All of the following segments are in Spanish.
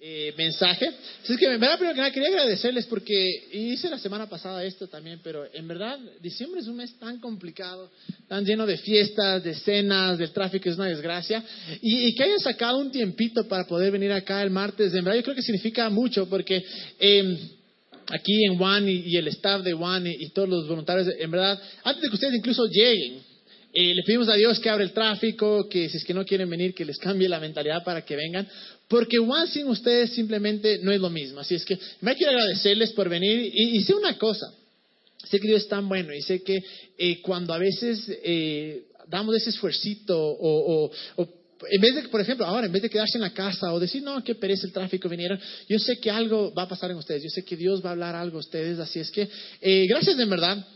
eh, mensaje. Así que en verdad, primero que nada, quería agradecerles porque hice la semana pasada esto también, pero en verdad, diciembre es un mes tan complicado, tan lleno de fiestas, de cenas, del tráfico, es una desgracia. Y, que hayan sacado un tiempito para poder venir acá el martes, en verdad, yo creo que significa mucho porque. Em, aquí en One y, el staff de One y, todos los voluntarios, en verdad, antes de que ustedes incluso lleguen, eh, le pedimos a Dios que abra el tráfico, que si es que no quieren venir, que les cambie la mentalidad para que vengan, porque One sin ustedes simplemente no es lo mismo. Así es que me quiero agradecerles por venir y, sé una cosa, sé que Dios es tan bueno y sé que eh, cuando a veces eh, damos ese esfuercito o, en vez de, por ejemplo, ahora, en vez de quedarse en la casa o decir, no, qué pereza el tráfico, vinieron, yo sé que algo va a pasar en ustedes, yo sé que Dios va a hablar algo a ustedes, así es que, eh, gracias de verdad.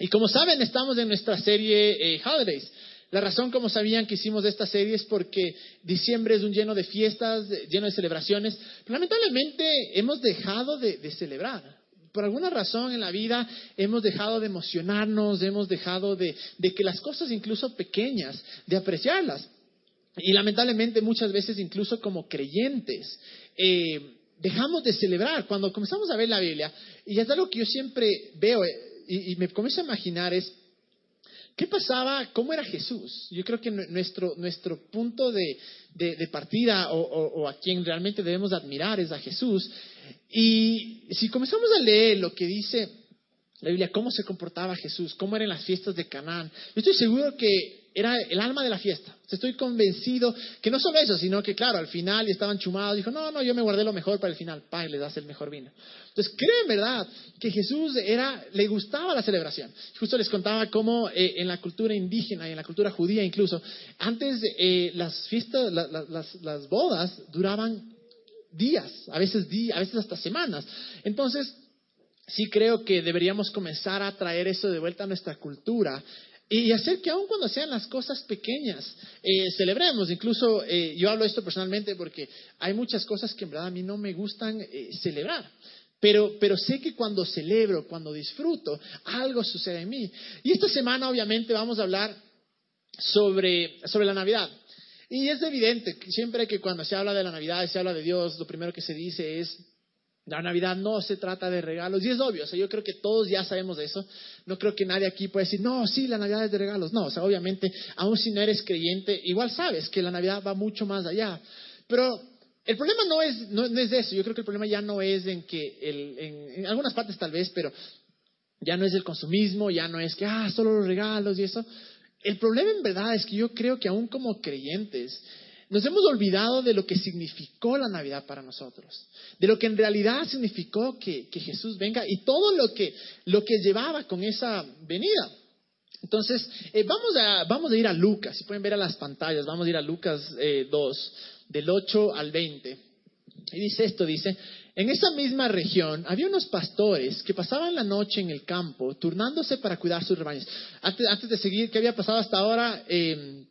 Y como saben, estamos en nuestra serie Holidays. La razón, como sabían, que hicimos esta serie es porque diciembre es un lleno de fiestas, lleno de celebraciones. Lamentablemente hemos dejado de, celebrar. Por alguna razón en la vida hemos dejado de emocionarnos, hemos dejado de, que las cosas incluso pequeñas, de apreciarlas. Y lamentablemente muchas veces incluso como creyentes eh, dejamos de celebrar. Cuando comenzamos a ver la Biblia, y es algo que yo siempre veo eh, y me comienzo a imaginar es ¿Qué pasaba? ¿Cómo era Jesús? Yo creo que nuestro, nuestro punto de, partida o, a quien realmente debemos admirar es a Jesús. Y si comenzamos a leer lo que dice la Biblia, cómo se comportaba Jesús, cómo eran las fiestas de Canaán, yo estoy seguro que era el alma de la fiesta. Estoy convencido que no solo eso, sino que, claro, al final estaban chumados. Dijo, no, no, yo me guardé lo mejor para el final. Pa, y le das el mejor vino. Entonces, creo en verdad que Jesús era, le gustaba la celebración. Justo les contaba cómo eh, en la cultura indígena y en la cultura judía incluso, antes eh, las fiestas, las, bodas duraban días, a veces días, a veces hasta semanas. Entonces, sí creo que deberíamos comenzar a traer eso de vuelta a nuestra cultura y hacer que aun cuando sean las cosas pequeñas, eh, celebremos. Incluso eh, yo hablo esto personalmente porque hay muchas cosas que en verdad a mí no me gustan eh, celebrar. Pero, pero sé que cuando celebro, cuando disfruto, algo sucede en mí. Y esta semana obviamente vamos a hablar sobre, sobre la Navidad. Y es evidente, siempre que cuando se habla de la Navidad y se habla de Dios, lo primero que se dice es la Navidad no se trata de regalos, y es obvio, o sea, yo creo que todos ya sabemos de eso. No creo que nadie aquí pueda decir, no, sí, la Navidad es de regalos. No, o sea, obviamente, aun si no eres creyente, igual sabes que la Navidad va mucho más allá. Pero el problema no es, no, es eso, yo creo que el problema ya no es en que, en, en, algunas partes tal vez, pero ya no es el consumismo, ya no es que, ah, solo los regalos y eso. El problema en verdad es que yo creo que aún como creyentes, nos hemos olvidado de lo que significó la Navidad para nosotros, de lo que en realidad significó que, Jesús venga y todo lo que, lo que llevaba con esa venida. Entonces, eh, vamos, a, vamos a ir a Lucas, si pueden ver a las pantallas, vamos a ir a Lucas 2, eh, del 8 al 20. Y dice esto, dice, en esa misma región había unos pastores que pasaban la noche en el campo, turnándose para cuidar sus rebaños. Antes, de seguir, ¿qué había pasado hasta ahora? Eh,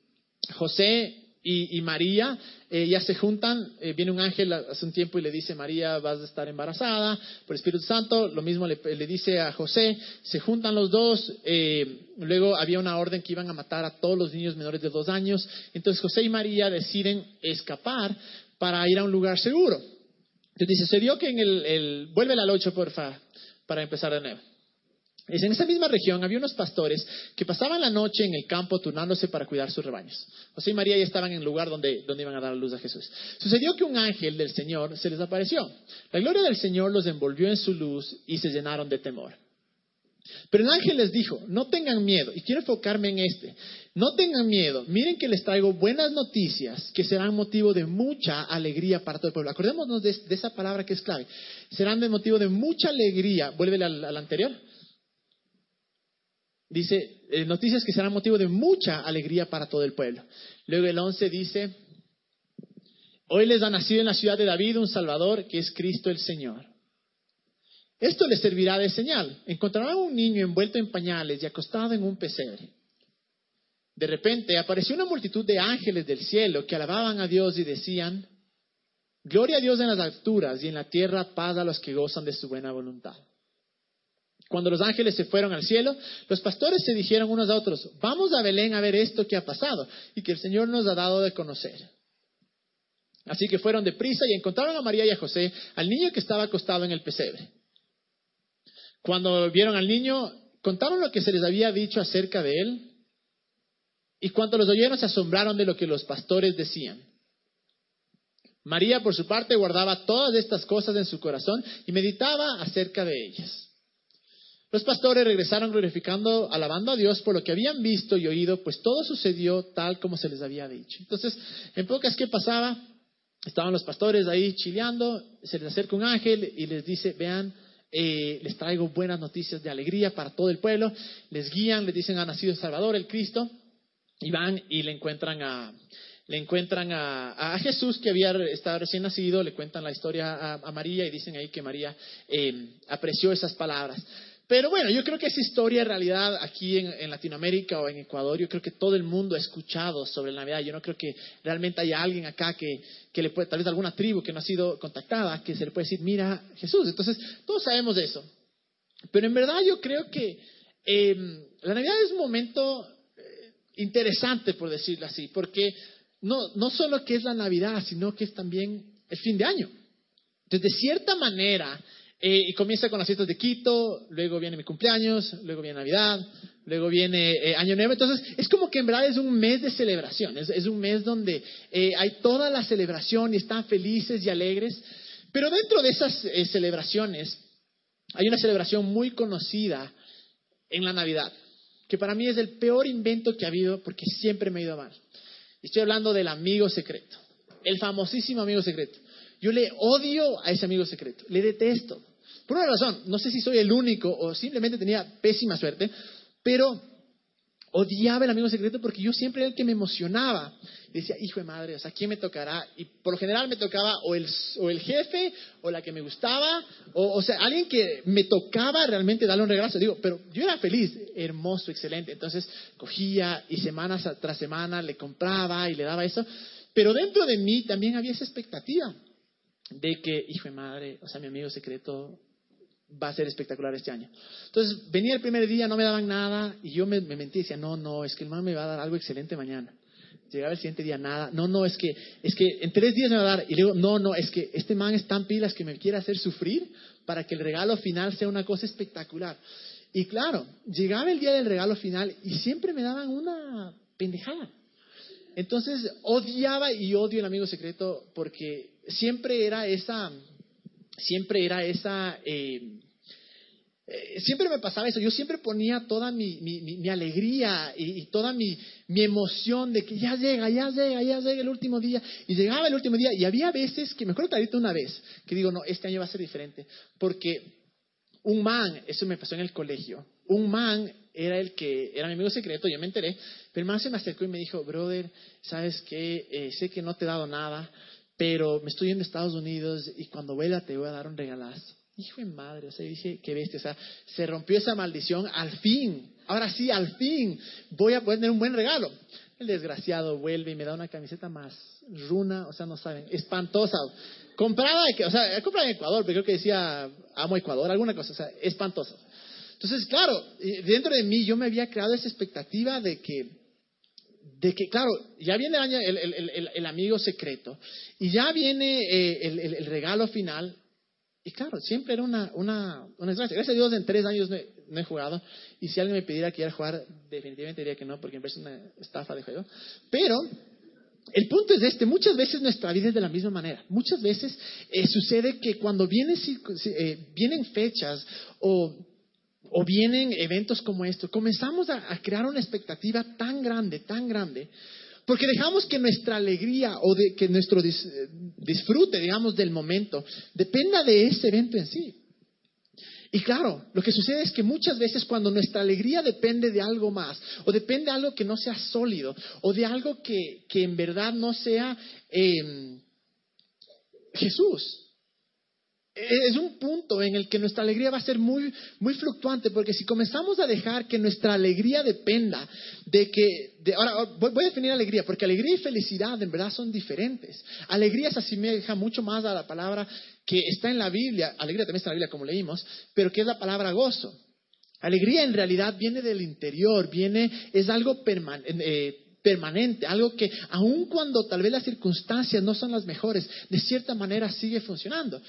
José y, María eh, ya se juntan, eh, viene un ángel hace un tiempo y le dice, María, vas a estar embarazada por Espíritu Santo, lo mismo le, dice a José, se juntan los dos, eh, luego había una orden que iban a matar a todos los niños menores de dos años, entonces José y María deciden escapar para ir a un lugar seguro. Entonces dice, se dio que en el, el vuelve al 8, porfa, para empezar de nuevo en esa misma región había unos pastores que pasaban la noche en el campo turnándose para cuidar sus rebaños. José y María ya estaban en el lugar donde, donde iban a dar la luz a Jesús. Sucedió que un ángel del Señor se les apareció. La gloria del Señor los envolvió en su luz y se llenaron de temor. Pero el ángel les dijo, no tengan miedo, y quiero enfocarme en este, no tengan miedo, miren que les traigo buenas noticias que serán motivo de mucha alegría para todo el pueblo. Acordémonos de, esa palabra que es clave, serán motivo de mucha alegría, vuélvele al anterior, Dice, eh, noticias que serán motivo de mucha alegría para todo el pueblo. Luego el 11 dice, hoy les ha nacido en la ciudad de David un Salvador que es Cristo el Señor. Esto les servirá de señal. Encontrarán un niño envuelto en pañales y acostado en un pesebre. De repente apareció una multitud de ángeles del cielo que alababan a Dios y decían, Gloria a Dios en las alturas y en la tierra paz a los que gozan de su buena voluntad. Cuando los ángeles se fueron al cielo, los pastores se dijeron unos a otros, vamos a Belén a ver esto que ha pasado y que el Señor nos ha dado de conocer. Así que fueron deprisa y encontraron a María y a José, al niño que estaba acostado en el pesebre. Cuando vieron al niño, contaron lo que se les había dicho acerca de él. Y cuando los oyeron se asombraron de lo que los pastores decían. María, por su parte, guardaba todas estas cosas en su corazón y meditaba acerca de ellas. Los pastores regresaron glorificando, alabando a Dios por lo que habían visto y oído, pues todo sucedió tal como se les había dicho. Entonces, en pocas, ¿qué pasaba? Estaban los pastores ahí chileando, se les acerca un ángel y les dice, vean, eh, les traigo buenas noticias de alegría para todo el pueblo, les guían, les dicen, ha nacido el Salvador, el Cristo, y van y le encuentran a, le encuentran a, Jesús que había estado recién nacido, le cuentan la historia a, María y dicen ahí que María eh, apreció esas palabras. Pero bueno, yo creo que esa historia en realidad aquí en, Latinoamérica o en Ecuador, yo creo que todo el mundo ha escuchado sobre la Navidad. Yo no creo que realmente haya alguien acá que, le puede, tal vez alguna tribu que no ha sido contactada, que se le puede decir, mira Jesús. Entonces, todos sabemos de eso. Pero en verdad yo creo que em, la Navidad es un momento eh, interesante, por decirlo así, porque no, no solo que es la Navidad, sino que es también el fin de año. Entonces, de cierta manera, eh, y comienza con las fiestas de Quito, luego viene mi cumpleaños, luego viene Navidad, luego viene eh, Año Nuevo. Entonces, es como que en verdad es un mes de celebración, es, un mes donde eh, hay toda la celebración y están felices y alegres. Pero dentro de esas celebraciones, hay una celebración muy conocida en la Navidad, que para mí es el peor invento que ha habido porque siempre me ha ido mal. Estoy hablando del amigo secreto, el famosísimo amigo secreto. Yo le odio a ese amigo secreto, le detesto. Por una razón, no sé si soy el único o simplemente tenía pésima suerte, pero odiaba el amigo secreto porque yo siempre era el que me emocionaba. decía, hijo de madre, o sea, ¿quién me tocará? Y por lo general me tocaba o el, o el jefe, o la que me gustaba, o, o sea, alguien que me tocaba realmente darle un regalo. Digo, pero yo era feliz, hermoso, excelente. Entonces cogía y semanas tras semana le compraba y le daba eso. Pero dentro de mí también había esa expectativa de que, hijo de madre, o sea, mi amigo secreto va a ser espectacular este año. Entonces, venía el primer día, no me daban nada, y yo me, mentí decía, no, no, es que el man me va a dar algo excelente mañana. Llegaba el siguiente día, nada, no, no, es que, es que en tres días me va a dar, y le digo, no, no, es que este man es tan pilas que me quiere hacer sufrir para que el regalo final sea una cosa espectacular. Y claro, llegaba el día del regalo final y siempre me daban una pendejada. Entonces, odiaba y odio el amigo secreto porque siempre era esa, siempre era esa, eh, eh, siempre me pasaba eso, yo siempre ponía toda mi, alegría y, toda mi, emoción de que ya llega, ya llega, ya llega el último día. Y llegaba el último día y había veces, que me acuerdo ahorita una vez, que digo, no, este año va a ser diferente, porque un man, eso me pasó en el colegio, un man era el que era mi amigo secreto, yo me enteré, pero el man se me acercó y me dijo, brother, ¿sabes qué? Eh, sé que no te he dado nada, pero me estoy a Estados Unidos y cuando vuelva te voy a dar un regalazo. Hijo de madre, o sea, dije, qué bestia, o sea, se rompió esa maldición, al fin, ahora sí, al fin, voy a poder tener un buen regalo. El desgraciado vuelve y me da una camiseta más runa, o sea, no saben, espantosa. Comprada, o sea, comprada en Ecuador, pero creo que decía, amo Ecuador, alguna cosa, o sea, espantosa. Entonces, claro, dentro de mí yo me había creado esa expectativa de que de que, claro, ya viene el, amigo secreto y ya viene eh, el, regalo final. Y claro, siempre era una, una, una desgracia. Gracias a Dios en tres años no he, jugado. Y si alguien me pidiera que iba a jugar, definitivamente diría que no, porque me parece una estafa de juego. Pero el punto es este, muchas veces nuestra vida es de la misma manera. Muchas veces eh, sucede que cuando vienen, eh, vienen fechas o o vienen eventos como estos, comenzamos a, crear una expectativa tan grande, tan grande, porque dejamos que nuestra alegría o de, que nuestro disfrute, digamos, del momento, dependa de ese evento en sí. Y claro, lo que sucede es que muchas veces cuando nuestra alegría depende de algo más, o depende de algo que no sea sólido, o de algo que, en verdad no sea em, Jesús, es un punto en el que nuestra alegría va a ser muy, muy fluctuante, porque si comenzamos a dejar que nuestra alegría dependa de que, ahora voy a definir alegría, porque alegría y felicidad en verdad son diferentes. Alegría se asemeja mucho más a la palabra que está en la Biblia, alegría también está en la Biblia como leímos, pero que es la palabra gozo. Alegría en realidad viene del interior, viene, es algo permanente. Eh, permanente, algo que aun cuando tal vez las circunstancias no son las mejores, de cierta manera sigue funcionando.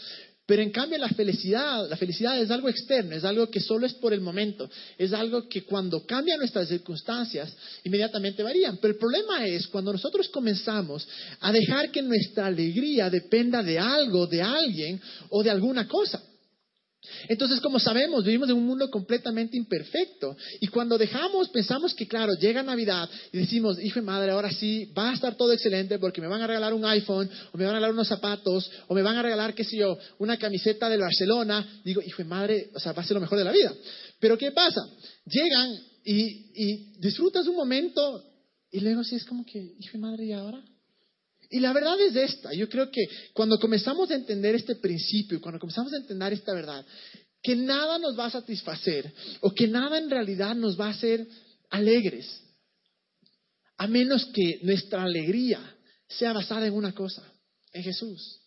Pero en cambio la felicidad, la felicidad es algo externo, es algo que solo es por el momento, es algo que cuando cambian nuestras circunstancias inmediatamente varían. Pero el problema es cuando nosotros comenzamos a dejar que nuestra alegría dependa de algo, de alguien o de alguna cosa. Entonces, como sabemos, vivimos en un mundo completamente imperfecto. Y cuando dejamos, pensamos que, claro, llega Navidad y decimos, hijo y madre, ahora sí, va a estar todo excelente porque me van a regalar un iPhone, o me van a regalar unos zapatos, o me van a regalar, qué sé yo, una camiseta del Barcelona. Digo, hijo y madre, o sea, va a ser lo mejor de la vida. Pero ¿qué pasa? Llegan y, disfrutas un momento y luego sí es como que, hijo y madre, ¿y ahora? Y la verdad es esta, yo creo que cuando comenzamos a entender este principio, cuando comenzamos a entender esta verdad, que nada nos va a satisfacer o que nada en realidad nos va a hacer alegres, a menos que nuestra alegría sea basada en una cosa, en Jesús.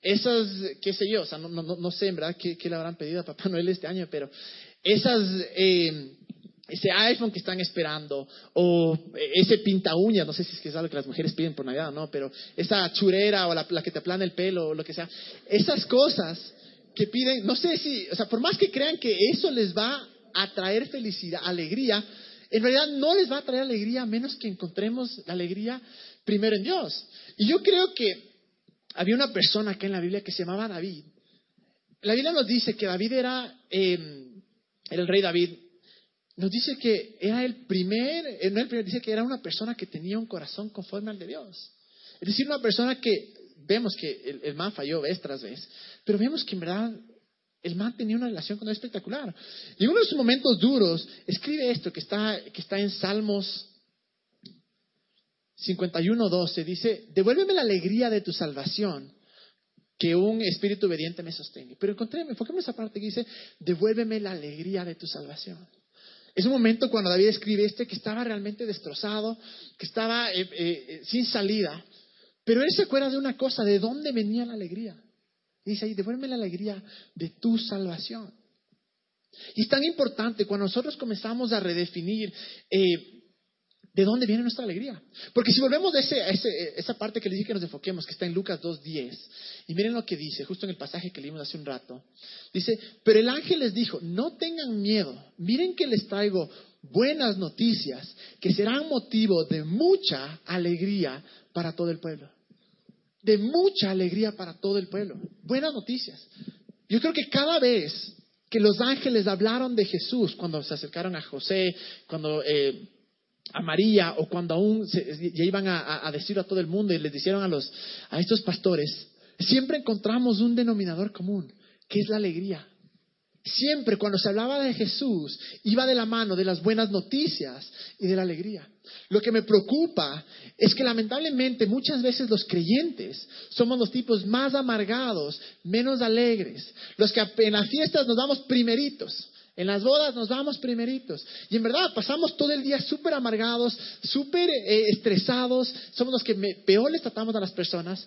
Esas, qué sé yo, o sea, no, no, no sé en verdad qué, le habrán pedido a Papá Noel este año, pero esas eh, ese iPhone que están esperando, o ese pinta uñas, no sé si es que es algo que las mujeres piden por Navidad o no, pero esa churera o la, que te aplana el pelo o lo que sea, esas cosas que piden, no sé si, o sea, por más que crean que eso les va a traer felicidad, alegría, en realidad no les va a traer alegría a menos que encontremos la alegría primero en Dios. Y yo creo que había una persona acá en la Biblia que se llamaba David. La Biblia nos dice que David era, eh, era el rey David, nos dice que era el primer, eh, no el primer, dice que era una persona que tenía un corazón conforme al de Dios. Es decir, una persona que vemos que el, man falló vez tras vez, pero vemos que en verdad el man tenía una relación con Dios espectacular. Y en uno de sus momentos duros, escribe esto que está, que está en Salmos 51.12, dice, devuélveme la alegría de tu salvación, que un espíritu obediente me sostenga. Pero encontré, enfoquemos esa parte que dice, devuélveme la alegría de tu salvación. Es un momento cuando David escribe este que estaba realmente destrozado, que estaba eh, eh, sin salida. Pero él se acuerda de una cosa, de dónde venía la alegría. dice ahí, devuélveme la alegría de tu salvación. Y es tan importante cuando nosotros comenzamos a redefinir eh, ¿De dónde viene nuestra alegría? Porque si volvemos a, esa parte que le dije que nos enfoquemos, que está en Lucas 2.10, y miren lo que dice, justo en el pasaje que leímos hace un rato, dice, pero el ángel les dijo, no tengan miedo, miren que les traigo buenas noticias que serán motivo de mucha alegría para todo el pueblo. De mucha alegría para todo el pueblo. Buenas noticias. Yo creo que cada vez que los ángeles hablaron de Jesús, cuando se acercaron a José, cuando... Eh, a María o cuando aún ya iban a, decir a todo el mundo y les dijeron a, los, a estos pastores, siempre encontramos un denominador común, que es la alegría. Siempre cuando se hablaba de Jesús iba de la mano de las buenas noticias y de la alegría. Lo que me preocupa es que lamentablemente muchas veces los creyentes somos los tipos más amargados, menos alegres, los que en las fiestas nos damos primeritos. En las bodas nos vamos primeritos. Y en verdad pasamos todo el día súper amargados, súper eh, estresados. Somos los que peor les tratamos a las personas.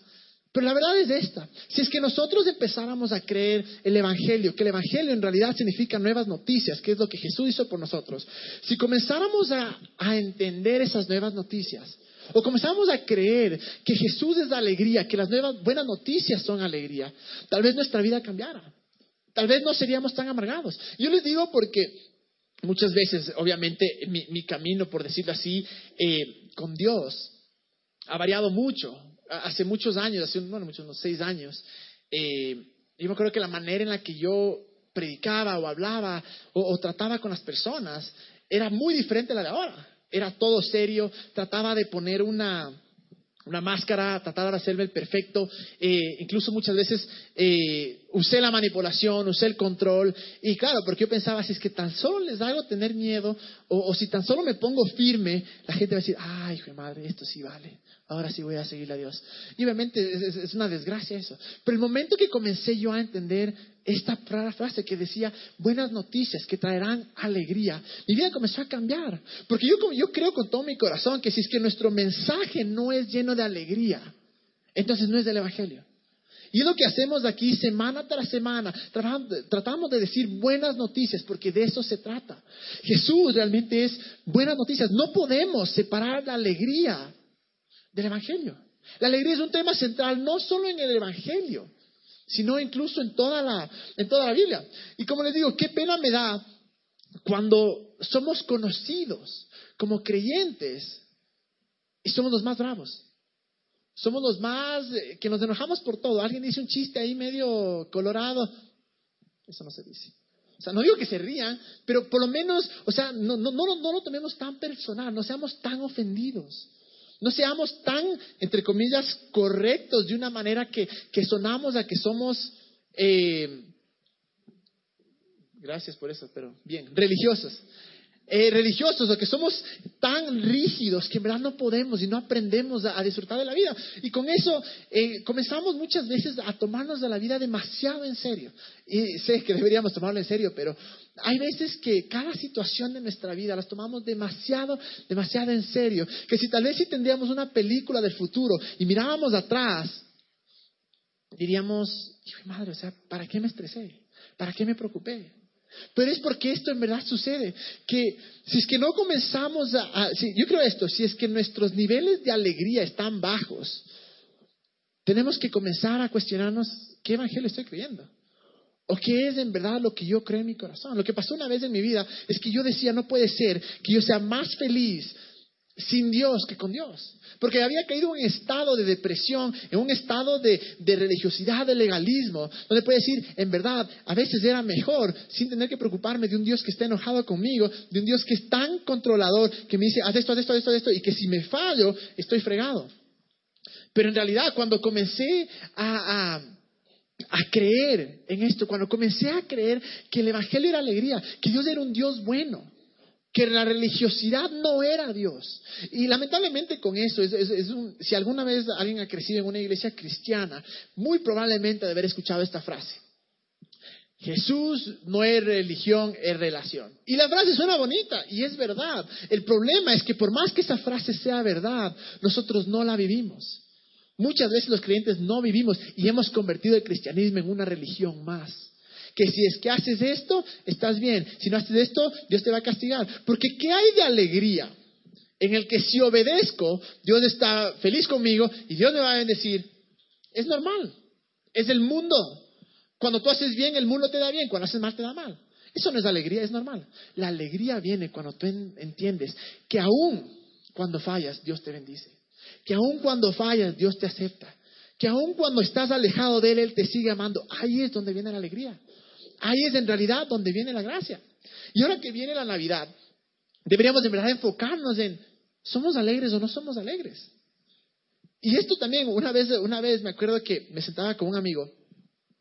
Pero la verdad es esta. Si es que nosotros empezáramos a creer el Evangelio, que el Evangelio en realidad significa nuevas noticias, que es lo que Jesús hizo por nosotros. Si comenzáramos a, entender esas nuevas noticias, o comenzáramos a creer que Jesús es la alegría, que las nuevas buenas noticias son alegría, tal vez nuestra vida cambiara tal vez no seríamos tan amargados. Yo les digo porque muchas veces, obviamente, mi, camino, por decirlo así, eh, con Dios ha variado mucho. Hace muchos años, hace bueno, muchos, unos seis años, eh, yo me acuerdo que la manera en la que yo predicaba o hablaba o, o trataba con las personas era muy diferente a la de ahora. Era todo serio, trataba de poner una, una máscara, tratar de hacerme el perfecto. Eh, incluso muchas veces eh, usé la manipulación, usé el control. Y claro, porque yo pensaba, si es que tan solo les hago tener miedo, o, si tan solo me pongo firme, la gente va a decir, ay, hijo de madre, esto sí vale. Ahora sí voy a seguirle a Dios. Y obviamente es, una desgracia eso. Pero el momento que comencé yo a entender esta frase que decía, buenas noticias que traerán alegría, mi vida comenzó a cambiar. Porque yo, yo creo con todo mi corazón que si es que nuestro mensaje no es lleno de alegría, entonces no es del Evangelio. Y es lo que hacemos aquí semana tras semana. Tratamos de decir buenas noticias porque de eso se trata. Jesús realmente es buenas noticias. No podemos separar la alegría del Evangelio. La alegría es un tema central no solo en el Evangelio, sino incluso en toda la, en toda la Biblia. Y como les digo, qué pena me da cuando somos conocidos como creyentes y somos los más bravos. Somos los más eh, que nos enojamos por todo. Alguien dice un chiste ahí medio colorado. Eso no se dice. O sea, no digo que se rían, pero por lo menos, o sea, no, no, no, no lo tomemos tan personal, no seamos tan ofendidos. No seamos tan, entre comillas, correctos de una manera que, que sonamos a que somos, eh, gracias por eso, pero bien, religiosos. Eh, religiosos o que somos tan rígidos que en verdad no podemos y no aprendemos a, disfrutar de la vida. Y con eso eh, comenzamos muchas veces a tomarnos de la vida demasiado en serio. Y sé que deberíamos tomarlo en serio, pero hay veces que cada situación de nuestra vida las tomamos demasiado, demasiado en serio. Que si tal vez si tendríamos una película del futuro y mirábamos atrás, diríamos, hijo madre, o sea, ¿para qué me estresé? ¿Para qué me preocupé? Pero es porque esto en verdad sucede, que si es que no comenzamos a, yo creo esto, si es que nuestros niveles de alegría están bajos, tenemos que comenzar a cuestionarnos qué evangelio estoy creyendo. ¿O qué es en verdad lo que yo creo en mi corazón? Lo que pasó una vez en mi vida es que yo decía, no puede ser que yo sea más feliz sin Dios que con Dios. Porque había caído en un estado de depresión, en un estado de, religiosidad, de legalismo, donde puede decir, en verdad, a veces era mejor sin tener que preocuparme de un Dios que está enojado conmigo, de un Dios que es tan controlador, que me dice, haz esto, haz esto, haz esto, haz esto, y que si me fallo, estoy fregado. Pero en realidad, cuando comencé a, a creer en esto, cuando comencé a creer que el Evangelio era alegría, que Dios era un Dios bueno, que la religiosidad no era Dios. Y lamentablemente con eso, si alguna vez alguien ha crecido en una iglesia cristiana, muy probablemente de haber escuchado esta frase. Jesús no es religión, es relación. Y la frase suena bonita y es verdad. El problema es que por más que esa frase sea verdad, nosotros no la vivimos. Muchas veces los creyentes no vivimos y hemos convertido el cristianismo en una religión más que si es que haces esto, estás bien. Si no haces esto, Dios te va a castigar. Porque ¿qué hay de alegría? En el que si obedezco, Dios está feliz conmigo y Dios me va a bendecir. Es normal. Es el mundo. Cuando tú haces bien, el mundo te da bien. Cuando haces mal, te da mal. Eso no es alegría, es normal. La alegría viene cuando tú entiendes que aún cuando fallas, Dios te bendice. Que aún cuando fallas, Dios te acepta. Que aún cuando estás alejado de Él, Él te sigue amando. Ahí es donde viene la alegría. Ahí es en realidad donde viene la gracia. Y ahora que viene la Navidad, deberíamos de verdad enfocarnos en, ¿somos alegres o no somos alegres? Y esto también, una vez, una vez me acuerdo que me sentaba con un amigo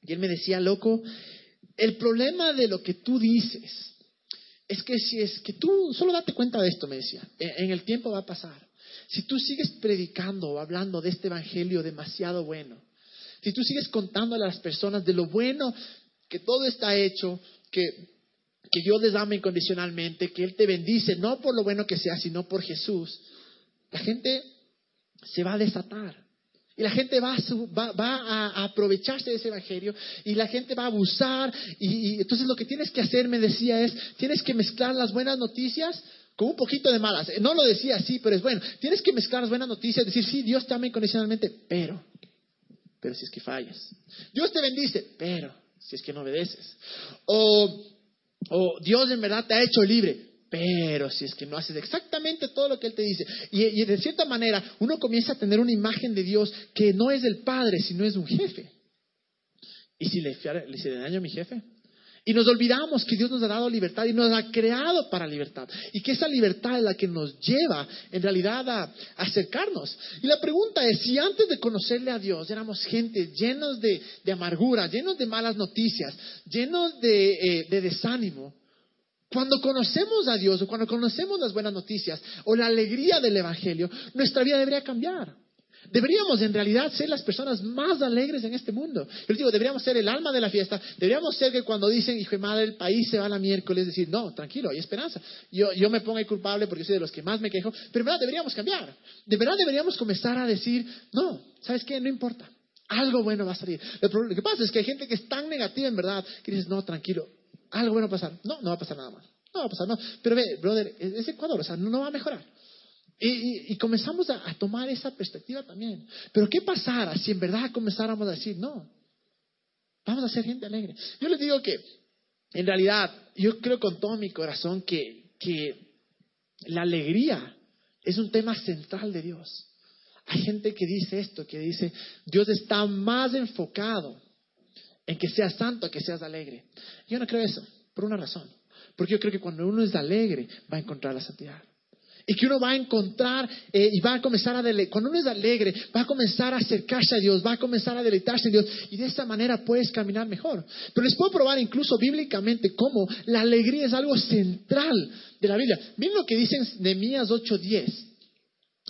y él me decía, loco, el problema de lo que tú dices es que si es que tú, solo date cuenta de esto, me decía, en el tiempo va a pasar. Si tú sigues predicando o hablando de este evangelio demasiado bueno, si tú sigues contándole a las personas de lo bueno que todo está hecho, que, que Dios les ama incondicionalmente, que Él te bendice, no por lo bueno que sea, sino por Jesús, la gente se va a desatar. Y la gente va a, a, aprovecharse de ese evangelio y la gente va a abusar. Y, entonces lo que tienes que hacer, me decía, es, tienes que mezclar las buenas noticias con un poquito de malas. No lo decía así, pero es bueno. Tienes que mezclar las buenas noticias, decir, sí, Dios te ama incondicionalmente, pero, pero si es que fallas. Dios te bendice, pero, si es que no obedeces. O, Dios en verdad te ha hecho libre, pero si es que no haces exactamente todo lo que Él te dice. Y, de cierta manera uno comienza a tener una imagen de Dios que no es el Padre, sino es un jefe. ¿Y si le, le hice daño a mi jefe? Y nos olvidamos que Dios nos ha dado libertad y nos ha creado para libertad. Y que esa libertad es la que nos lleva en realidad a, acercarnos. Y la pregunta es, si antes de conocerle a Dios éramos gente llenos de, amargura, llenos de malas noticias, llenos de, eh, de desánimo, cuando conocemos a Dios o cuando conocemos las buenas noticias o la alegría del Evangelio, nuestra vida debería cambiar. Deberíamos en realidad ser las personas más alegres en este mundo. Yo digo, deberíamos ser el alma de la fiesta. Deberíamos ser que cuando dicen, hijo de madre, el país se va a la miércoles, decir, no, tranquilo, hay esperanza. Yo, yo me pongo culpable porque soy de los que más me quejo. Pero en verdad deberíamos cambiar. De verdad deberíamos comenzar a decir, no, ¿sabes qué? No importa. Algo bueno va a salir. Lo que pasa es que hay gente que es tan negativa en verdad que dices, no, tranquilo, algo bueno va a pasar. No, no va a pasar nada más. No va a pasar nada. Pero ve, brother, es Ecuador, o sea, no, va a mejorar. Y, comenzamos a, tomar esa perspectiva también. Pero ¿qué pasara si en verdad comenzáramos a decir, no, vamos a ser gente alegre? Yo les digo que, en realidad, yo creo con todo mi corazón que, que la alegría es un tema central de Dios. Hay gente que dice esto, que dice, Dios está más enfocado en que seas santo que seas alegre. Yo no creo eso, por una razón. Porque yo creo que cuando uno es alegre, va a encontrar la santidad. Y que uno va a encontrar eh, y va a comenzar a cuando uno es alegre, va a comenzar a acercarse a Dios, va a comenzar a deleitarse en Dios y de esa manera puedes caminar mejor. Pero les puedo probar incluso bíblicamente cómo la alegría es algo central de la Biblia. Miren lo que dice en Nehemías 8:10.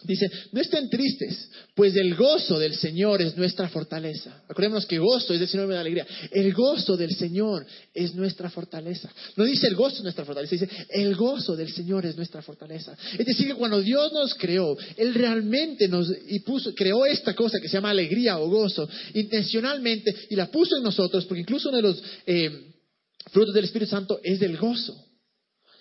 Dice, no estén tristes, pues el gozo del Señor es nuestra fortaleza. Acordémonos que gozo es del Señor de alegría. El gozo del Señor es nuestra fortaleza. No dice el gozo es nuestra fortaleza, dice el gozo del Señor es nuestra fortaleza. Es decir, que cuando Dios nos creó, Él realmente nos y puso, creó esta cosa que se llama alegría o gozo intencionalmente y la puso en nosotros, porque incluso uno de los eh, frutos del Espíritu Santo es del gozo.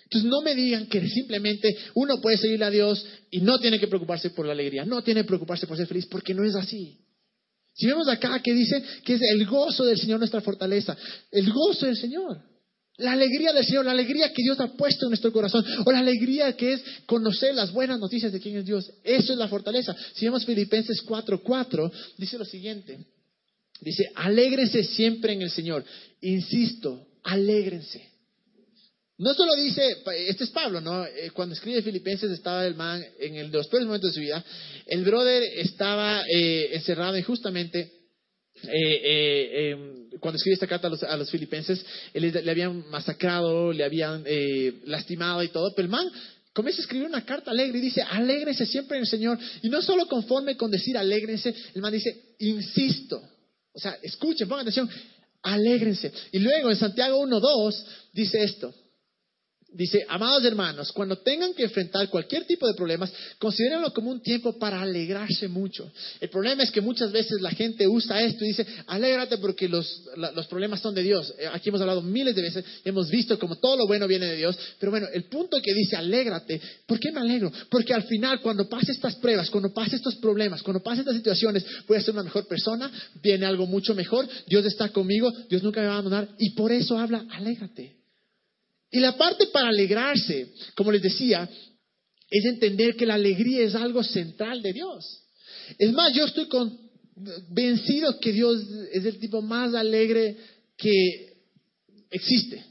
Entonces no me digan que simplemente uno puede seguirle a Dios y no tiene que preocuparse por la alegría, no tiene que preocuparse por ser feliz, porque no es así. Si vemos acá que dice que es el gozo del Señor nuestra fortaleza, el gozo del Señor, la alegría del Señor, la alegría que Dios ha puesto en nuestro corazón, o la alegría que es conocer las buenas noticias de quién es Dios, eso es la fortaleza. Si vemos Filipenses 4:4, dice lo siguiente, dice, alégrense siempre en el Señor, insisto, alégrense. No solo dice, este es Pablo, ¿no? Eh, cuando escribe Filipenses estaba el man en el los peores momentos de su vida. El brother estaba eh, encerrado injustamente. Eh, em, cuando escribe esta carta a los, filipenses, le habían masacrado, le habían lastimado y todo. Pero el man comienza a escribir una carta alegre y dice, alégrense siempre en el Señor. Y no solo conforme con decir alégrense, el man dice, insisto. O sea, escuchen, pongan atención, alégrense. Y luego en Santiago 1.2 dice esto. Dice, amados hermanos, cuando tengan que enfrentar cualquier tipo de problemas, considérenlo como un tiempo para alegrarse mucho. El problema es que muchas veces la gente usa esto y dice, alégrate porque los, los problemas son de Dios. Eh, aquí hemos hablado miles de veces, hemos visto como todo lo bueno viene de Dios, pero bueno, el punto que dice, alégrate, ¿por qué me alegro? Porque al final, cuando pase estas pruebas, cuando pase estos problemas, cuando pase estas situaciones, voy a ser una mejor persona, viene algo mucho mejor, Dios está conmigo, Dios nunca me va a abandonar, y por eso habla, alégrate. Y la parte para alegrarse, como les decía, es entender que la alegría es algo central de Dios. Es más, yo estoy convencido que Dios es el tipo más alegre que existe.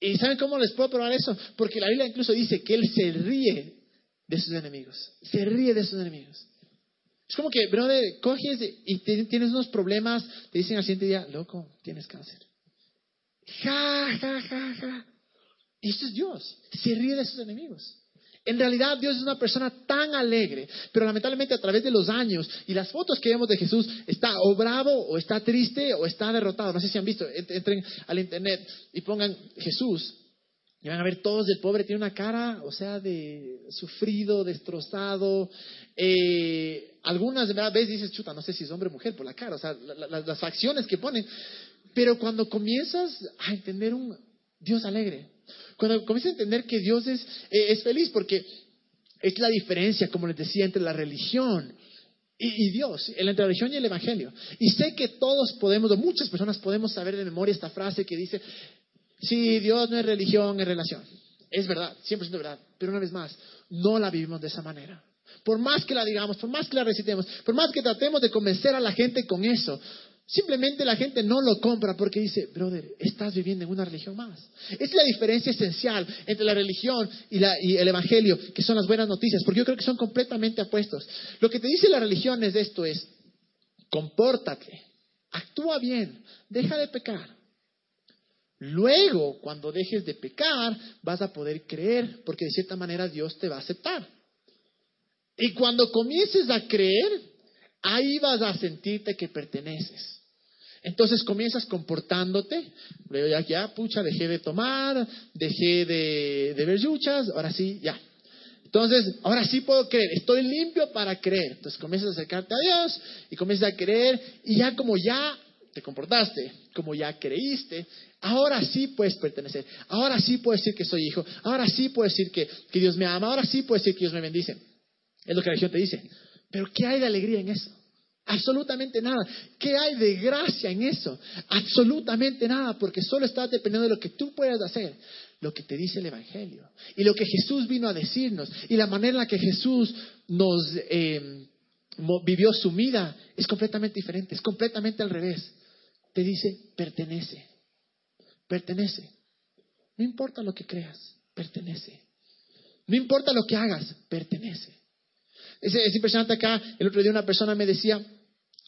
¿Y saben cómo les puedo probar eso? Porque la Biblia incluso dice que Él se ríe de sus enemigos. Se ríe de sus enemigos. Es como que, brother, coges y tienes unos problemas, te dicen al siguiente día, loco, tienes cáncer. Ja, ja, ja, ja. Y eso es Dios. Se ríe de sus enemigos. En realidad Dios es una persona tan alegre, pero lamentablemente a través de los años y las fotos que vemos de Jesús está o bravo o está triste o está derrotado. No sé si han visto, entren al internet y pongan Jesús y van a ver todos el pobre tiene una cara, o sea, de sufrido, destrozado. Eh, algunas de verdad ves dices, chuta, no sé si es hombre o mujer por la cara, o sea, las facciones que ponen. Pero cuando comienzas a entender un Dios alegre, cuando comienza a entender que Dios es, eh, es feliz, porque es la diferencia, como les decía, entre la religión y, Dios, entre la religión y el Evangelio. Y sé que todos podemos, o muchas personas podemos saber de memoria esta frase que dice, sí, Dios no es religión, es relación. Es verdad, 100% verdad, pero una vez más, no la vivimos de esa manera. Por más que la digamos, por más que la recitemos, por más que tratemos de convencer a la gente con eso, Simplemente la gente no lo compra porque dice, brother, estás viviendo en una religión más. Es la diferencia esencial entre la religión y, el Evangelio, que son las buenas noticias, porque yo creo que son completamente apuestos. Lo que te dice la religión es esto, es, compórtate, actúa bien, deja de pecar. Luego, cuando dejes de pecar, vas a poder creer, porque de cierta manera Dios te va a aceptar. Y cuando comiences a creer, ahí vas a sentirte que perteneces. Entonces comienzas comportándote, luego ya, ya, pucha, dejé de tomar, dejé de, de ver yuchas, ahora sí, ya. Entonces, ahora sí puedo creer, estoy limpio para creer. Entonces comienzas a acercarte a Dios y comienzas a creer y ya como ya te comportaste, como ya creíste, ahora sí puedes pertenecer, ahora sí puedes decir que soy hijo, ahora sí puedes decir que, que Dios me ama, ahora sí puedes decir que Dios me bendice. Es lo que la religión te dice. Pero ¿qué hay de alegría en eso? Absolutamente nada. ¿Qué hay de gracia en eso? Absolutamente nada, porque solo estás dependiendo de lo que tú puedas hacer, lo que te dice el Evangelio y lo que Jesús vino a decirnos y la manera en la que Jesús nos eh, vivió su vida es completamente diferente, es completamente al revés. Te dice, pertenece, pertenece. No importa lo que creas, pertenece. No importa lo que hagas, pertenece. Es, impresionante acá, el otro día una persona me decía,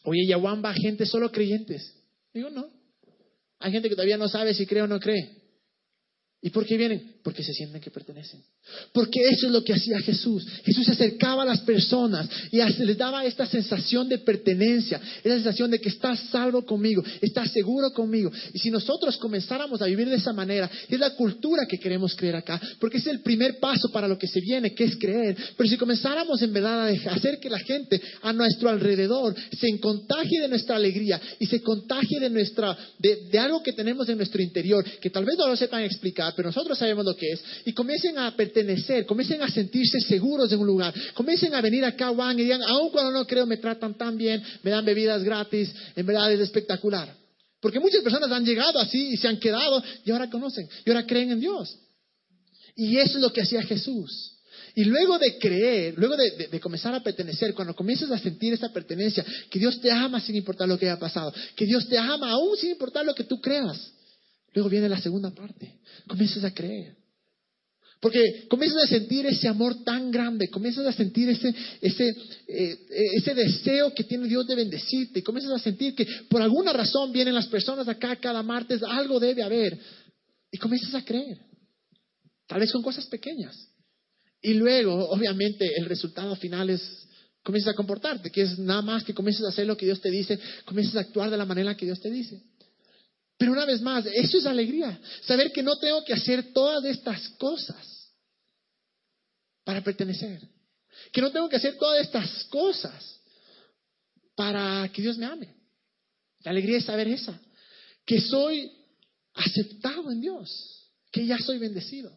oye, Yahuamba, gente solo creyentes. Digo, no. Hay gente que todavía no sabe si cree o no cree. ¿Y por qué vienen? Porque se sienten que pertenecen. Porque eso es lo que hacía Jesús. Jesús se acercaba a las personas y les daba esta sensación de pertenencia, esa sensación de que estás salvo conmigo, estás seguro conmigo. Y si nosotros comenzáramos a vivir de esa manera, es la cultura que queremos creer acá, porque es el primer paso para lo que se viene, que es creer. Pero si comenzáramos en verdad a hacer que la gente a nuestro alrededor se contagie de nuestra alegría y se contagie de, nuestra, de, de algo que tenemos en nuestro interior, que tal vez no lo sepan explicar, pero nosotros sabemos lo que es, y comiencen a pertenecer, comiencen a sentirse seguros de un lugar, comiencen a venir acá, Juan, y digan, aun cuando no creo, me tratan tan bien, me dan bebidas gratis, en verdad es espectacular. Porque muchas personas han llegado así y se han quedado y ahora conocen, y ahora creen en Dios. Y eso es lo que hacía Jesús. Y luego de creer, luego de, de, comenzar a pertenecer, cuando comienzas a sentir esa pertenencia, que Dios te ama sin importar lo que haya pasado, que Dios te ama aún sin importar lo que tú creas, Luego viene la segunda parte. Comienzas a creer. Porque comienzas a sentir ese amor tan grande, comienzas a sentir ese, ese, eh, ese deseo que tiene Dios de bendecirte, comienzas a sentir que por alguna razón vienen las personas acá cada martes, algo debe haber, y comienzas a creer, tal vez con cosas pequeñas. Y luego, obviamente, el resultado final es, comienzas a comportarte, que es nada más que comienzas a hacer lo que Dios te dice, comienzas a actuar de la manera que Dios te dice. Pero una vez más, eso es alegría. Saber que no tengo que hacer todas estas cosas para pertenecer. Que no tengo que hacer todas estas cosas para que Dios me ame. La alegría es saber esa. Que soy aceptado en Dios. Que ya soy bendecido.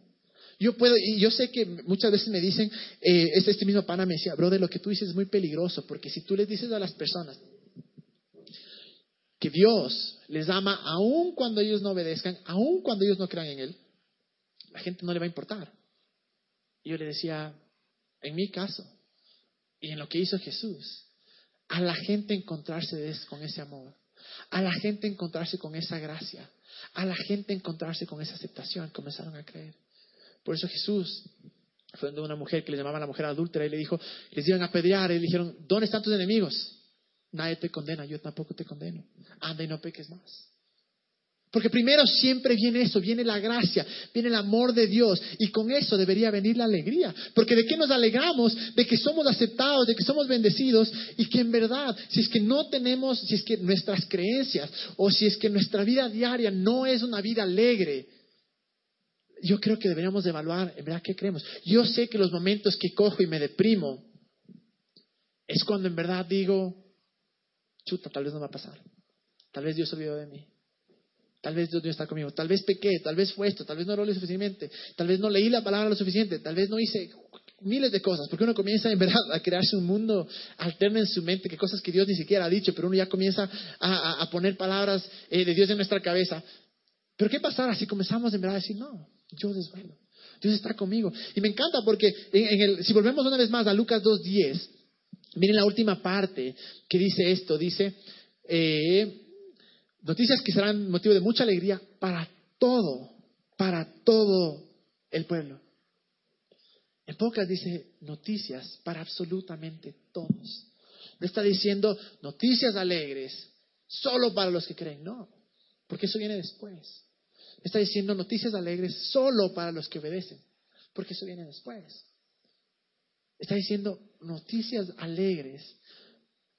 Yo puedo, y yo sé que muchas veces me dicen, eh, este, este mismo pana me decía, brother, lo que tú dices es muy peligroso, porque si tú les dices a las personas, que Dios les ama aun cuando ellos no obedezcan, aun cuando ellos no crean en Él, la gente no le va a importar. Yo le decía, en mi caso, y en lo que hizo Jesús, a la gente encontrarse con ese amor, a la gente encontrarse con esa gracia, a la gente encontrarse con esa aceptación, comenzaron a creer. Por eso Jesús fue donde una mujer que le llamaba la mujer adúltera y le dijo, les iban a apedrear y le dijeron, ¿dónde están tus enemigos? Nadie te condena, yo tampoco te condeno. Anda y no peques más. Porque primero siempre viene eso, viene la gracia, viene el amor de Dios y con eso debería venir la alegría. Porque de qué nos alegramos? De que somos aceptados, de que somos bendecidos y que en verdad, si es que no tenemos, si es que nuestras creencias o si es que nuestra vida diaria no es una vida alegre, yo creo que deberíamos evaluar, en verdad, ¿qué creemos? Yo sé que los momentos que cojo y me deprimo es cuando en verdad digo, chuta, tal vez no va a pasar. Tal vez Dios olvidó de mí. Tal vez Dios no está conmigo. Tal vez pequé, tal vez fue esto, tal vez no lo leí suficientemente. Tal vez no leí la palabra lo suficiente. Tal vez no hice miles de cosas. Porque uno comienza en verdad a crearse un mundo alterno en su mente, que cosas que Dios ni siquiera ha dicho, pero uno ya comienza a, poner palabras eh, de Dios en nuestra cabeza. Pero ¿qué pasará si comenzamos en verdad a decir, no, yo desvelo. Dios está conmigo. Y me encanta porque si volvemos una vez más a Lucas 2.10, Miren la última parte que dice esto, dice, eh, noticias que serán motivo de mucha alegría para todo, para todo el pueblo. En pocas dice noticias para absolutamente todos. No está diciendo noticias alegres solo para los que creen, no, porque eso viene después. Está diciendo noticias alegres solo para los que obedecen, porque eso viene después. Está diciendo noticias alegres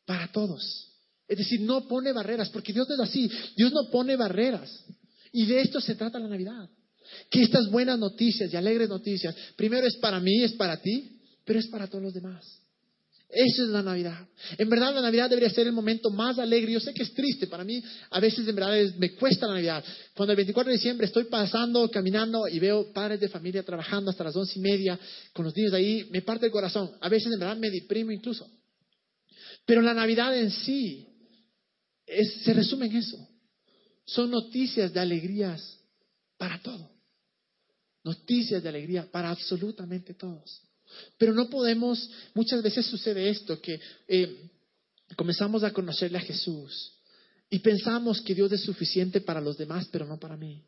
para todos. Es decir, no pone barreras, porque Dios no es así. Dios no pone barreras. Y de esto se trata la Navidad. Que estas buenas noticias y alegres noticias, primero es para mí, es para ti, pero es para todos los demás. Eso es la Navidad. En verdad la Navidad debería ser el momento más alegre. Yo sé que es triste para mí. A veces en verdad me cuesta la Navidad. Cuando el 24 de diciembre estoy pasando, caminando y veo padres de familia trabajando hasta las once y media con los niños ahí, me parte el corazón. A veces en verdad me deprimo incluso. Pero la Navidad en sí se resume en eso. Son noticias de alegrías para todo. Noticias de alegría para absolutamente todos. Pero no podemos, muchas veces sucede esto, que eh, comenzamos a conocerle a Jesús y pensamos que Dios es suficiente para los demás, pero no para mí.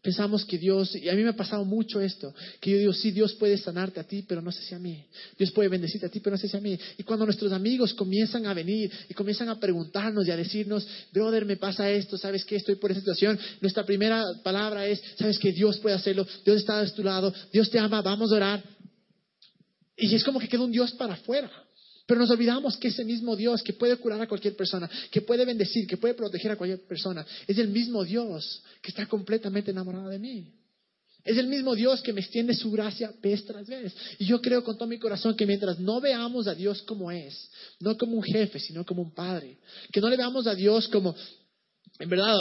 Pensamos que Dios, y a mí me ha pasado mucho esto, que yo digo, sí, Dios puede sanarte a ti, pero no sé si a mí. Dios puede bendecirte a ti, pero no sé si a mí. Y cuando nuestros amigos comienzan a venir y comienzan a preguntarnos y a decirnos, brother, me pasa esto, ¿sabes qué? Estoy por esta situación. Nuestra primera palabra es, ¿sabes que Dios puede hacerlo? Dios está a tu lado, Dios te ama, vamos a orar. Y es como que queda un Dios para afuera. Pero nos olvidamos que ese mismo Dios que puede curar a cualquier persona, que puede bendecir, que puede proteger a cualquier persona, es el mismo Dios que está completamente enamorado de mí. Es el mismo Dios que me extiende su gracia vez tras vez. Y yo creo con todo mi corazón que mientras no veamos a Dios como es, no como un jefe, sino como un padre, que no le veamos a Dios como, en verdad,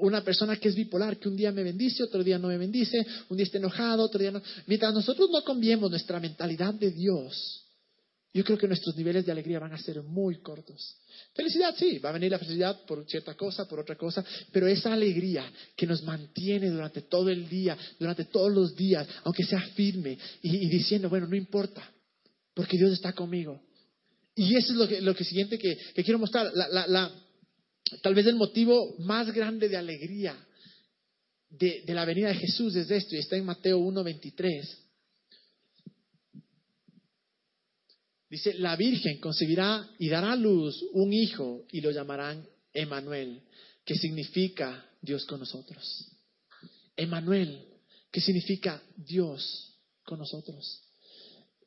una persona que es bipolar, que un día me bendice, otro día no me bendice, un día está enojado, otro día no. Mientras nosotros no cambiemos nuestra mentalidad de Dios, yo creo que nuestros niveles de alegría van a ser muy cortos. Felicidad, sí, va a venir la felicidad por cierta cosa, por otra cosa, pero esa alegría que nos mantiene durante todo el día, durante todos los días, aunque sea firme y, diciendo, bueno, no importa, porque Dios está conmigo. Y eso es lo que, lo que siguiente que, quiero mostrar, tal vez el motivo más grande de alegría de, de la venida de Jesús es esto, y está en Mateo 1.23. Dice, la Virgen concebirá y dará a luz un hijo y lo llamarán Emanuel, que significa Dios con nosotros. Emanuel, que significa Dios con nosotros.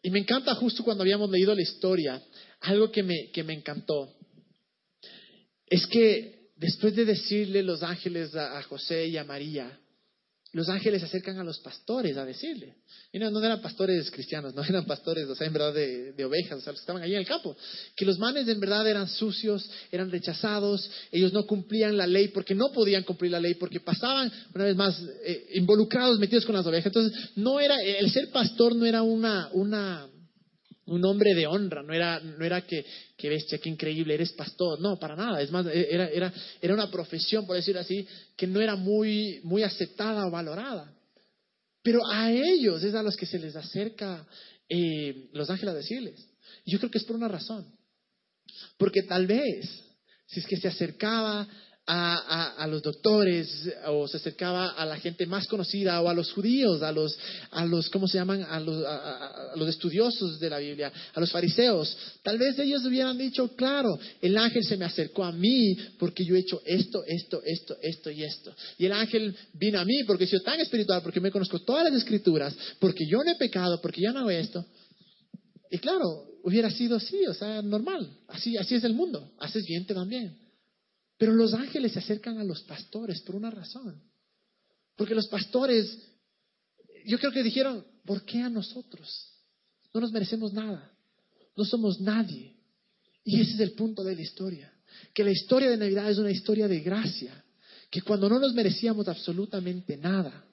Y me encanta justo cuando habíamos leído la historia, algo que me, que me encantó. Es que después de decirle los ángeles a José y a María, los ángeles se acercan a los pastores a decirle. Y no, eran pastores cristianos, no eran pastores, o sea, en verdad de, ovejas, o sea, los que estaban allí en el campo. Que los manes en verdad eran sucios, eran rechazados, ellos no cumplían la ley porque no podían cumplir la ley, porque pasaban, una vez más, eh, involucrados, metidos con las ovejas. Entonces, no era, el ser pastor no era una, una, un hombre de honra, no era, no era que, bestia, qué increíble, eres pastor, no, para nada, es más, e, era, era, era una profesión, por decir así, que no era muy, muy aceptada o valorada. Pero a ellos es a los que se les acerca eh, los ángeles a decirles. Yo creo que es por una razón. Porque tal vez, si es que se acercaba a, los doctores o se acercaba a la gente más conocida o a los judíos, a los, a los ¿cómo se llaman? A los, a, los estudiosos de la Biblia, a los fariseos. Tal vez ellos hubieran dicho, claro, el ángel se me acercó a mí porque yo he hecho esto, esto, esto, esto y esto. Y el ángel vino a mí porque soy tan espiritual, porque me conozco todas las escrituras, porque yo no he pecado, porque yo no hago esto. Y claro, hubiera sido así, o sea, normal. Así, así es el mundo. Haces bien, te van bien. Pero los ángeles se acercan a los pastores por una razón. Porque los pastores, yo creo que dijeron, ¿por qué a nosotros? No nos merecemos nada. No somos nadie. Y ese es el punto de la historia. Que la historia de Navidad es una historia de gracia. Que cuando no nos merecíamos absolutamente nada,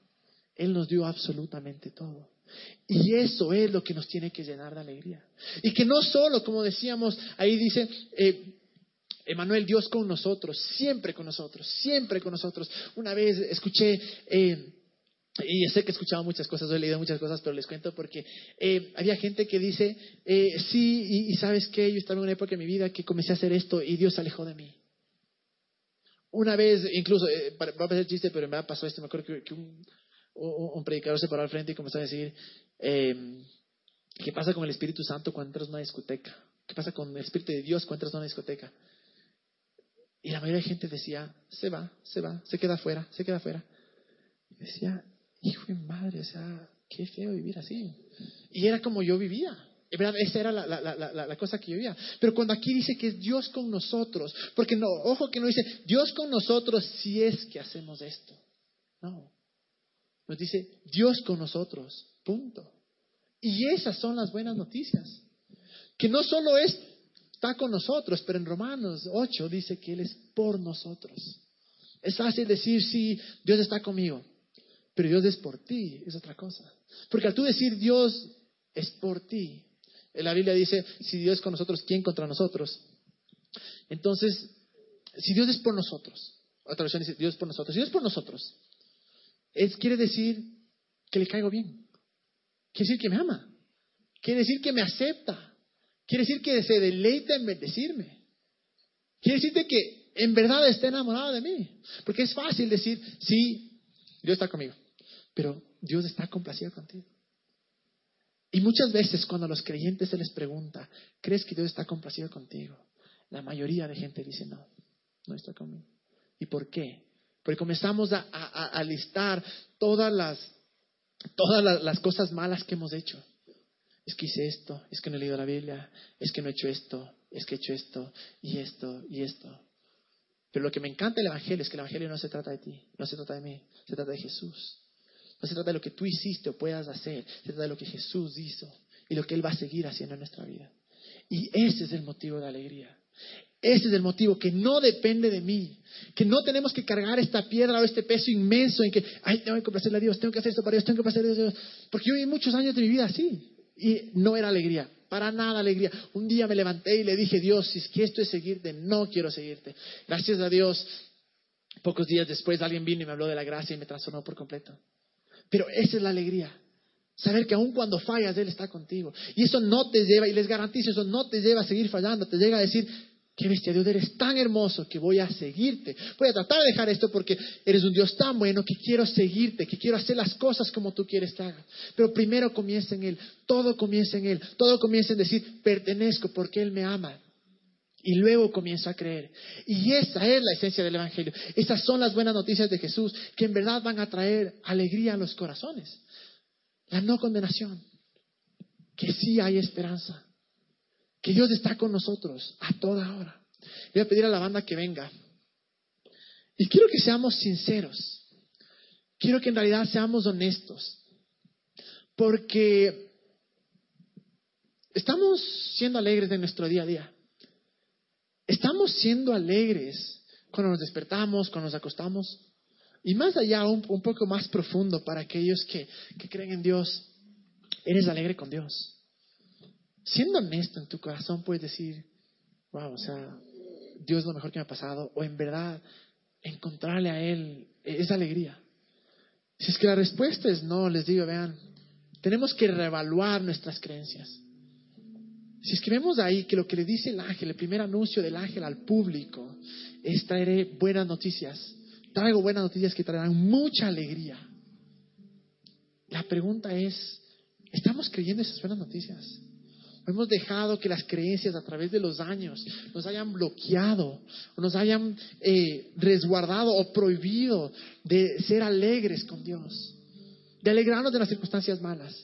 Él nos dio absolutamente todo. Y eso es lo que nos tiene que llenar de alegría. Y que no solo, como decíamos, ahí dice, eh, Emanuel, Dios con nosotros, siempre con nosotros, siempre con nosotros. Una vez escuché, eh, y sé que he escuchado muchas cosas, he leído muchas cosas, pero les cuento porque eh, había gente que dice, eh, sí, y, sabes qué, yo estaba en una época en mi vida que comencé a hacer esto y Dios se alejó de mí. Una vez, incluso, va a parecer chiste, pero me pasó esto, me acuerdo que, un, un, predicador se paró al frente y comenzó a decir, ¿qué pasa con el Espíritu Santo cuando entras a una discoteca? ¿Qué pasa con el Espíritu de Dios cuando entras a una discoteca? Y la mayoría de gente decía, se va, se va, se queda afuera, se queda afuera. Y decía, hijo de madre, o sea, qué feo vivir así. Y era como yo vivía. verdad, esa era la, la, la, cosa que yo vivía. Pero cuando aquí dice que es Dios con nosotros, porque no, ojo que no dice Dios con nosotros si es que hacemos esto. No. Nos dice Dios con nosotros, punto. Y esas son las buenas noticias. Que no solo es, está con nosotros, pero en Romanos 8 dice que Él es por nosotros. Es fácil decir, sí, Dios está conmigo, pero Dios es por ti, es otra cosa. Porque al tú decir Dios es por ti, en la Biblia dice, si Dios es con nosotros, ¿quién contra nosotros? Entonces, si Dios es por nosotros, otra versión dice, Dios es por nosotros, si Dios es por nosotros, es, quiere decir que le caigo bien, quiere decir que me ama, quiere decir que me acepta, quiere decir que se deleita en bendecirme, quiere decirte que en verdad está enamorado de mí, porque es fácil decir, sí, Dios está conmigo, pero Dios está complacido contigo. Y muchas veces cuando a los creyentes se les pregunta, ¿crees que Dios está complacido contigo? La mayoría de gente dice, no, no está conmigo. ¿Y por qué? Porque comenzamos a, listar todas las, todas las, cosas malas que hemos hecho. Es que hice esto, es que no he leído la Biblia, es que no he hecho esto, es que he hecho esto, y esto, y esto. Pero lo que me encanta del Evangelio es que el Evangelio no se trata de ti, no se trata de mí, se trata de Jesús. No se trata de lo que tú hiciste o puedas hacer, se trata de lo que Jesús hizo y lo que Él va a seguir haciendo en nuestra vida. Y ese es el motivo de alegría. Ese es el motivo que no depende de mí, que no tenemos que cargar esta piedra o este peso inmenso en que, ay, tengo que complacerle a Dios, tengo que hacer esto para Dios, tengo que complacerle a Dios. Porque yo viví muchos años de mi vida así y no era alegría, para nada alegría. Un día me levanté y le dije, Dios, si es que esto es seguirte, no quiero seguirte. Gracias a Dios, pocos días después alguien vino y me habló de la gracia y me transformó por completo. Pero esa es la alegría. Saber que aun cuando fallas, Él está contigo. Y eso no te lleva, y les garantizo, eso no te lleva a seguir fallando, te llega a decir, qué bestia, Dios, eres tan hermoso que voy a seguirte. Voy a tratar de dejar esto porque eres un Dios tan bueno que quiero seguirte, que quiero hacer las cosas como tú quieres que haga. Pero primero comienza en Él, todo comienza en Él, todo comienza en decir, pertenezco porque Él me ama. Y luego comienzo a creer. Y esa es la esencia del Evangelio. Esas son las buenas noticias de Jesús que en verdad van a traer alegría a los corazones. La no condenación. Que sí hay esperanza. Que Dios está con nosotros a toda hora. Voy a pedir a la banda que venga. Y quiero que seamos sinceros. Quiero que en realidad seamos honestos. Porque estamos siendo alegres de nuestro día a día. Estamos siendo alegres cuando nos despertamos, cuando nos acostamos. Y más allá, un, poco más profundo para aquellos que, que creen en Dios, eres alegre con Dios. Siendo honesto en tu corazón, puedes decir, wow, o sea, Dios es lo mejor que me ha pasado, o en verdad, encontrarle a Él es alegría. Si es que la respuesta es no, les digo, vean, tenemos que reevaluar nuestras creencias. Si escribimos ahí que lo que le dice el ángel, el primer anuncio del ángel al público, es traeré buenas noticias. Traigo buenas noticias que traerán mucha alegría. La pregunta es, ¿estamos creyendo esas buenas noticias? Hemos dejado que las creencias a través de los años nos hayan bloqueado, nos hayan eh, resguardado o prohibido de ser alegres con Dios, de alegrarnos de las circunstancias malas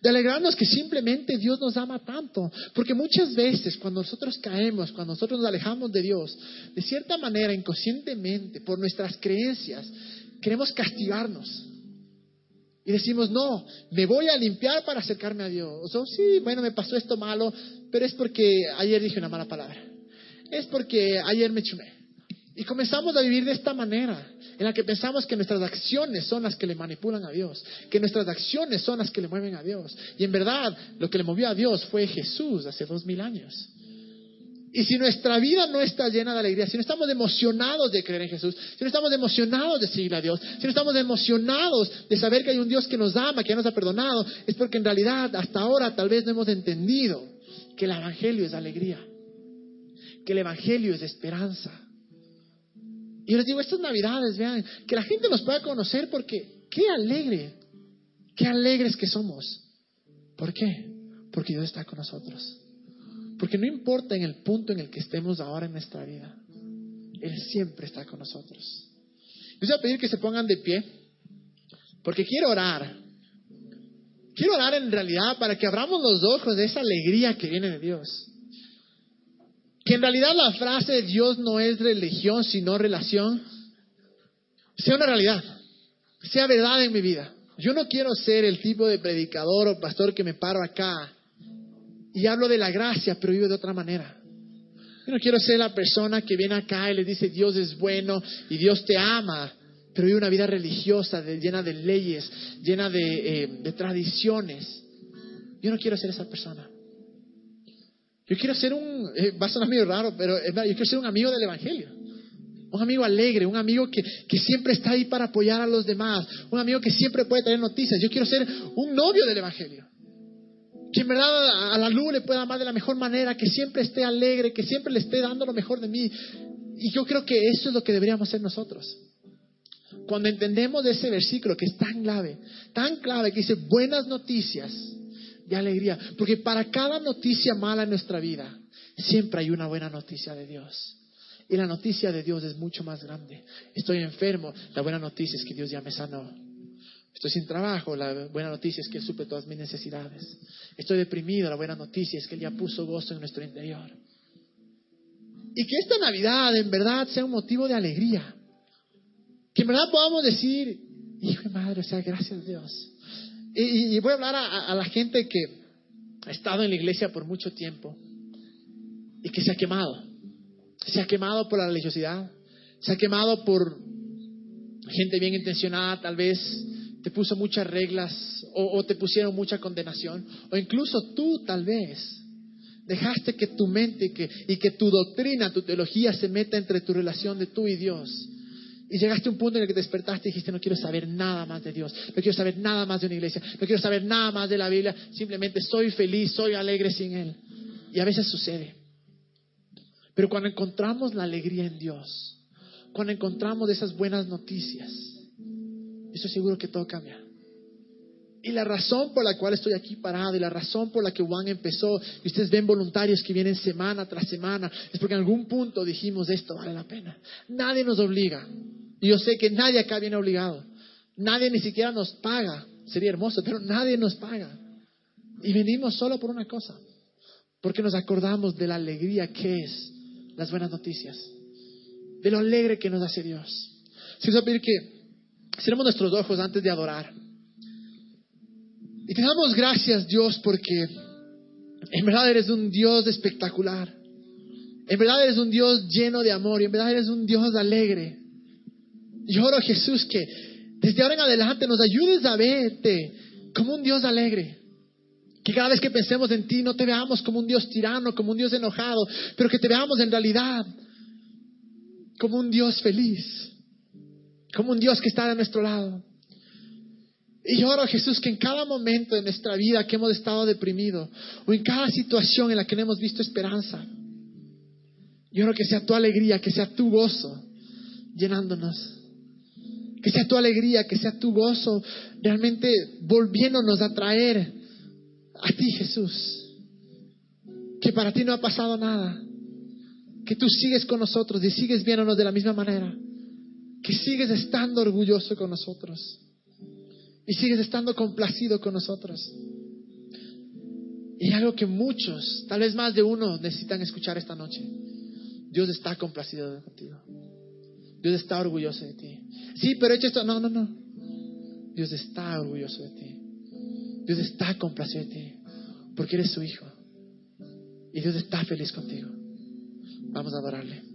de alegrarnos que simplemente Dios nos ama tanto. Porque muchas veces cuando nosotros caemos, cuando nosotros nos alejamos de Dios, de cierta manera, inconscientemente, por nuestras creencias, queremos castigarnos. Y decimos, no, me voy a limpiar para acercarme a Dios. O sí, bueno, me pasó esto malo, pero es porque ayer dije una mala palabra. Es porque ayer me chumé. Y comenzamos a vivir de esta manera, en la que pensamos que nuestras acciones son las que le manipulan a Dios, que nuestras acciones son las que le mueven a Dios. Y en verdad, lo que le movió a Dios fue Jesús hace dos mil años. Y si nuestra vida no está llena de alegría, si no estamos emocionados de creer en Jesús, si no estamos emocionados de seguir a Dios, si no estamos emocionados de saber que hay un Dios que nos ama, que nos ha perdonado, es porque en realidad hasta ahora tal vez no hemos entendido que el Evangelio es alegría, que el Evangelio es esperanza y les digo, estas navidades, vean, que la gente nos pueda conocer porque qué alegre, qué alegres que somos. ¿Por qué? Porque Dios está con nosotros. Porque no importa en el punto en el que estemos ahora en nuestra vida, Él siempre está con nosotros. Les voy a pedir que se pongan de pie, porque quiero orar. Quiero orar en realidad para que abramos los ojos de esa alegría que viene de Dios. Que en realidad la frase Dios no es religión, sino relación, sea una realidad, sea verdad en mi vida. Yo no quiero ser el tipo de predicador o pastor que me paro acá y hablo de la gracia, pero vivo de otra manera. Yo no quiero ser la persona que viene acá y le dice Dios es bueno y Dios te ama, pero vive una vida religiosa llena de leyes, llena de, eh, tradiciones. Yo no quiero ser esa persona. Yo quiero ser un, eh, va a sonar medio raro, pero yo quiero ser un amigo del Evangelio. Un amigo alegre, un amigo que, que, siempre está ahí para apoyar a los demás, un amigo que siempre puede traer noticias. Yo quiero ser un novio del Evangelio. Que en verdad a la luz le pueda amar de la mejor manera, que siempre esté alegre, que siempre le esté dando lo mejor de mí. Y yo creo que eso es lo que deberíamos hacer nosotros. Cuando entendemos de ese versículo que es tan clave, tan clave que dice buenas noticias de alegría, porque para cada noticia mala en nuestra vida, siempre hay una buena noticia de Dios. Y la noticia de Dios es mucho más grande. Estoy enfermo, la buena noticia es que Dios ya me sanó. Estoy sin trabajo, la buena noticia es que Él suple todas mis necesidades. Estoy deprimido, la buena noticia es que Él ya puso gozo en nuestro interior. Y que esta Navidad en verdad sea un motivo de alegría. Que en verdad podamos decir, hijo de madre, o sea, gracias a Dios. Y, voy a hablar a, la gente que ha estado en la iglesia por mucho tiempo y que se ha quemado. Se ha quemado por la religiosidad, se ha quemado por gente bien intencionada, tal vez te puso muchas reglas o, te pusieron mucha condenación, o incluso tú tal vez dejaste que tu mente y que, y que tu doctrina, tu teología se meta entre tu relación de tú y Dios. Y llegaste a un punto en el que despertaste y dijiste, no quiero saber nada más de Dios, no quiero saber nada más de una iglesia, no quiero saber nada más de la Biblia, simplemente soy feliz, soy alegre sin Él. Y a veces sucede. Pero cuando encontramos la alegría en Dios, cuando encontramos esas buenas noticias, estoy seguro que todo cambia. Y la razón por la cual estoy aquí parado y la razón por la que Juan empezó, y ustedes ven voluntarios que vienen semana tras semana, es porque en algún punto dijimos esto vale la pena. Nadie nos obliga. Y yo sé que nadie acá viene obligado. Nadie ni siquiera nos paga. Sería hermoso, pero nadie nos paga. Y venimos solo por una cosa. Porque nos acordamos de la alegría que es las buenas noticias. De lo alegre que nos hace Dios. Si os pedir que cerremos nuestros ojos antes de adorar. Y te damos gracias, Dios, porque en verdad eres un Dios espectacular. En verdad eres un Dios lleno de amor y en verdad eres un Dios alegre. Y oro, Jesús, que desde ahora en adelante nos ayudes a verte como un Dios alegre. Que cada vez que pensemos en ti no te veamos como un Dios tirano, como un Dios enojado, pero que te veamos en realidad como un Dios feliz, como un Dios que está de nuestro lado. Y oro, Jesús, que en cada momento de nuestra vida que hemos estado deprimidos o en cada situación en la que no hemos visto esperanza, yo oro que sea tu alegría, que sea tu gozo llenándonos. Que sea tu alegría, que sea tu gozo realmente volviéndonos a traer a ti, Jesús. Que para ti no ha pasado nada. Que tú sigues con nosotros y sigues viéndonos de la misma manera. Que sigues estando orgulloso con nosotros y sigues estando complacido con nosotros. Y algo que muchos, tal vez más de uno, necesitan escuchar esta noche. Dios está complacido contigo. Dios está orgulloso de ti. Sí, pero he hecho esto. No, no, no. Dios está orgulloso de ti. Dios está complacido de ti. Porque eres su hijo. Y Dios está feliz contigo. Vamos a adorarle.